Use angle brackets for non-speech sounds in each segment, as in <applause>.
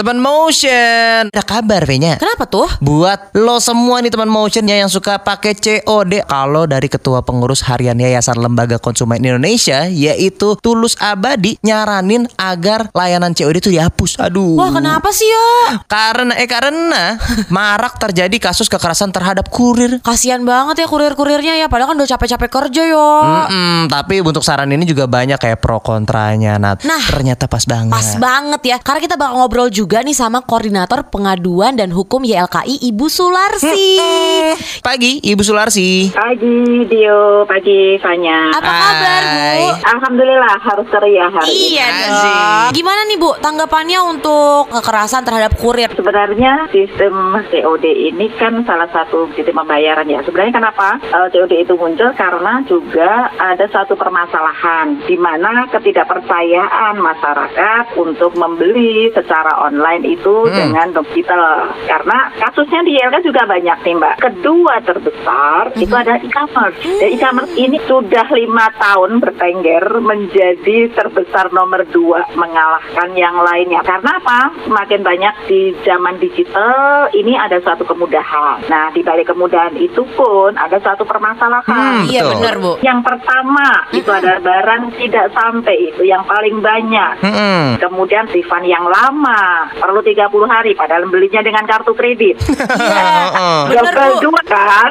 Teman motion. Ada kabar V-nya. Kenapa tuh? Buat lo semua nih teman motionnya yang suka pakai COD Kalau dari Ketua Pengurus Harian Yayasan Lembaga Konsumen Indonesia Yaitu Tulus Abadi Nyaranin agar layanan COD itu dihapus Aduh Wah kenapa sih ya? Karena eh karena marak terjadi kasus kekerasan terhadap kurir Kasian banget ya kurir-kurirnya ya Padahal kan udah capek-capek kerja yo Mm-mm, tapi untuk saran ini juga banyak kayak pro kontranya Nat. Nah, ternyata pas banget. Pas banget ya Karena kita bakal ngobrol juga nih sama Koordinator Pengaduan dan Hukum YLKI Ibu Sularsi <laughs> Pagi Ibu Sularsi. Pagi Dio, pagi Fanya. Apa kabar Bu? Hai. Alhamdulillah harus ceria hari ini. Iya dong Gimana nih Bu tanggapannya untuk kekerasan terhadap kurir? Sebenarnya sistem COD ini kan salah satu sistem pembayaran ya. Sebenarnya kenapa eh, COD itu muncul? Karena juga ada satu permasalahan di mana ketidakpercayaan masyarakat untuk membeli secara online itu Hmm. dengan digital. Karena kasusnya di YLK juga banyak nih Mbak. Kedua terbesar itu ada e-commerce. Dan e-commerce ini sudah lima tahun bertengger menjadi terbesar nomor dua mengalahkan yang lainnya. Karena apa? Semakin banyak di zaman digital ini ada suatu kemudahan. Nah di balik kemudahan itu pun ada suatu permasalahan. Hmm, Iya benar Bu Yang pertama itu ada barang tidak sampai itu yang paling banyak. Mm-mm. Kemudian refund yang lama perlu 30 hari padahal belinya dengan kartu kredit. <laughs> Yang Bu. kedua kan,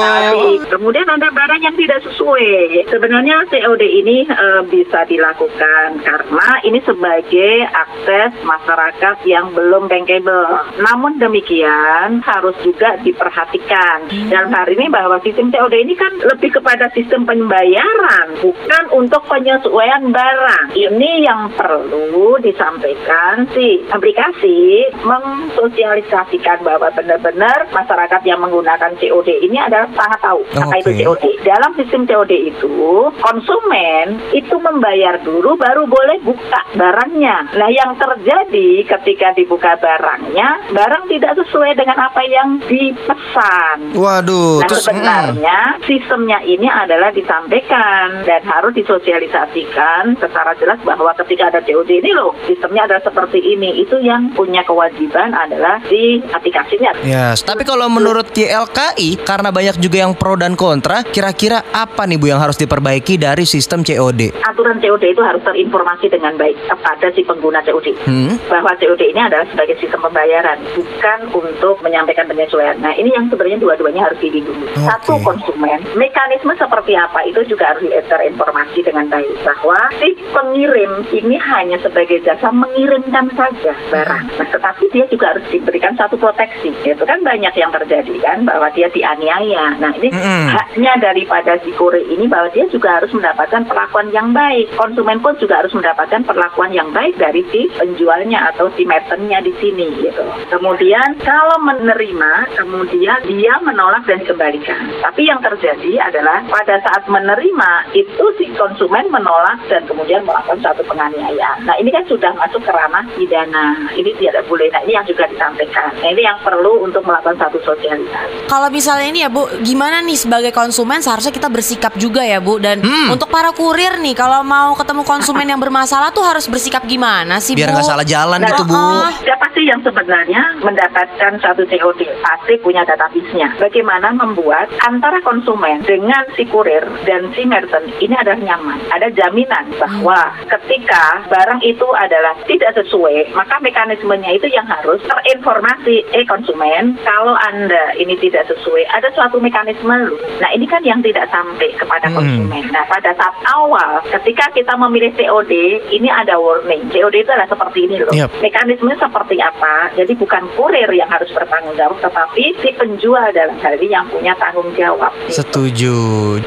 tadi. Kemudian ada barang yang tidak sesuai. Sebenarnya COD ini eh, bisa dilakukan karena ini sebagai akses masyarakat yang belum bankable. Namun demikian harus juga diperhatikan dalam hal ini bahwa sistem COD ini kan lebih kepada sistem pembayaran, bukan untuk penyesuaian barang. Ini yang perlu disampaikan si aplikasi mensosialisasikan bahwa benar-benar masyarakat yang menggunakan COD ini adalah sangat tahu apa itu Oke. COD. Dalam sistem COD itu konsumen itu membayar dulu baru boleh buka barangnya. Nah yang terjadi ketika dibuka barangnya, barang tidak sesuai dengan apa yang dipesan. Waduh, Nah terus mm, sebenarnya sistemnya ini adalah disampaikan dan harus disosialisasikan secara jelas bahwa ketika ada COD ini loh sistemnya adalah seperti ini. Itu yang punya kewajiban adalah si aplikasinya. Yes, tapi kalau menurut YLKI karena banyak juga yang pro dan kontra, kira-kira apa nih Bu yang harus diperbaiki dari sistem COD? Aturan COD itu harus terinformasi dengan baik kepada si pengguna COD. Hmm? bahwa COD ini adalah sebagai sistem pembayaran, bukan untuk menyampaikan penyesuaian. Nah, ini yang sebenarnya dua-duanya harus dilindungi. Oke. Satu konsumen, mekanisme seperti apa itu juga harus terinformasi dengan baik bahwa si pengirim ini hanya sebagai jasa mengirimkan saja barang. Nah, tetapi dia juga harus diberikan satu proteksi. Itu kan banyak yang terjadi kan bahwa dia dianiaya. Nah, ini Mm-mm. haknya daripada si kurir ini bahwa dia juga harus mendapatkan perlakuan yang baik. Konsumen pun juga harus mendapatkan perlakuan yang baik dari si penjualnya atau si merchantnya di sini gitu. Kemudian kalau menerima, kemudian dia menolak dan dikembalikan. Tapi yang terjadi adalah pada saat menerima itu si konsumen menolak dan kemudian melakukan suatu penganiayaan. Nah ini kan sudah masuk ke ranah pidana. Ini tidak boleh. Nah ini yang juga disampaikan. Nah ini yang perlu untuk melakukan satu sosialisasi. Kalau misalnya ini ya Bu, gimana nih sebagai konsumen seharusnya kita bersikap juga ya Bu Dan Hmm. untuk para kurir nih, kalau mau ketemu konsumen yang bermasalah tuh harus bersikap gimana sih Biar Bu? nggak salah jalan Nah, gitu Bu. oh. Siapa sih yang sebenarnya mendapatkan satu COD? Pasti punya database-nya. Bagaimana membuat antara konsumen dengan si kurir dan si merchant ini adalah nyaman. Ada jaminan bahwa ketika barang itu adalah tidak sesuai, maka mekanismenya itu yang harus terinformasi, eh konsumen, kalau Anda ini tidak sesuai, ada suatu mekanisme loh. Nah, ini kan yang tidak sampai kepada Hmm. konsumen. Nah, pada saat awal ketika kita memilih COD, ini ada warning. COD itu adalah seperti ini loh. Yap. Mekanismenya seperti apa? Jadi bukan kurir yang harus bertanggung jawab, tetapi si penjual dalam hal ini yang punya tanggung jawab. Setuju.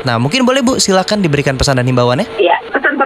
Nah, mungkin boleh Bu silakan diberikan pesan dan himbauannya.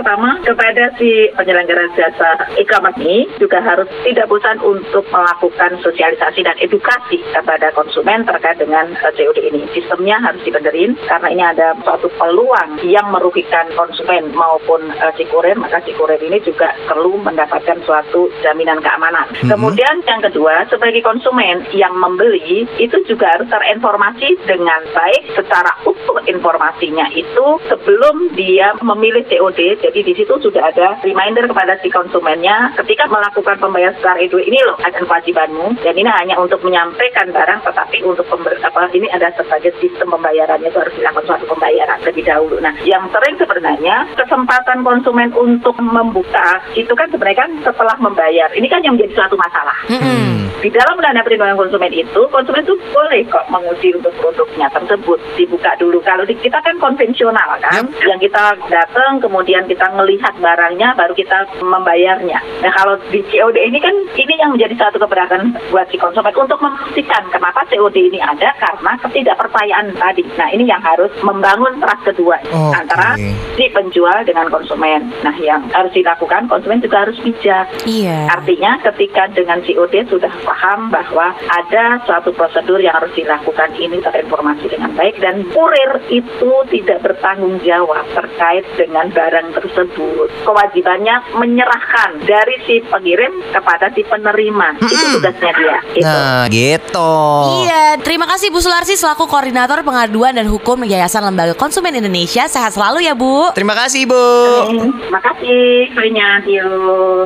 Pertama kepada si penyelenggara jasa e-commerce ini juga harus tidak bosan untuk melakukan sosialisasi dan edukasi kepada konsumen terkait dengan eh, COD ini. Sistemnya harus dibenerin karena ini ada suatu peluang yang merugikan konsumen maupun eh, si kurir, maka si kurir ini juga perlu mendapatkan suatu jaminan keamanan. Mhm. Kemudian yang kedua, sebagai konsumen yang membeli itu juga harus terinformasi dengan baik secara utuh informasinya itu sebelum dia memilih COD. Jadi di situ sudah ada reminder kepada si konsumennya ketika melakukan pembayaran secara e ini loh akan kewajibanmu dan ini hanya untuk menyampaikan barang tetapi untuk pember, apa ini ada sebagai sistem pembayarannya itu harus dilakukan suatu pembayaran lebih dahulu. Nah, yang sering sebenarnya kesempatan konsumen untuk membuka itu kan sebenarnya kan setelah membayar. Ini kan yang menjadi suatu masalah. Di dalam dana perlindungan konsumen itu, konsumen itu boleh kok menguji untuk produknya tersebut dibuka dulu. Kalau di, kita kan konvensional kan, yang kita datang kemudian kita melihat barangnya, baru kita membayarnya. Nah kalau di COD ini kan ini yang menjadi satu keberatan buat si konsumen untuk memastikan kenapa COD ini ada karena ketidakpercayaan tadi. Nah ini yang harus membangun trust kedua Oke. antara si penjual dengan konsumen. Nah yang harus dilakukan konsumen juga harus bijak. Iya. Artinya ketika dengan COD sudah paham bahwa ada suatu prosedur yang harus dilakukan ini terinformasi dengan baik dan kurir itu tidak bertanggung jawab terkait dengan barang tersebut. Kewajibannya menyerahkan dari si pengirim kepada si penerima. Itu tugasnya dia. Gitu. Nah, gitu. Iya, terima kasih Bu Sularsi selaku koordinator pengaduan dan hukum Yayasan Lembaga Konsumen Indonesia. Sehat selalu ya Bu. Terima kasih, Bu. Makasih, Fanya. Tio.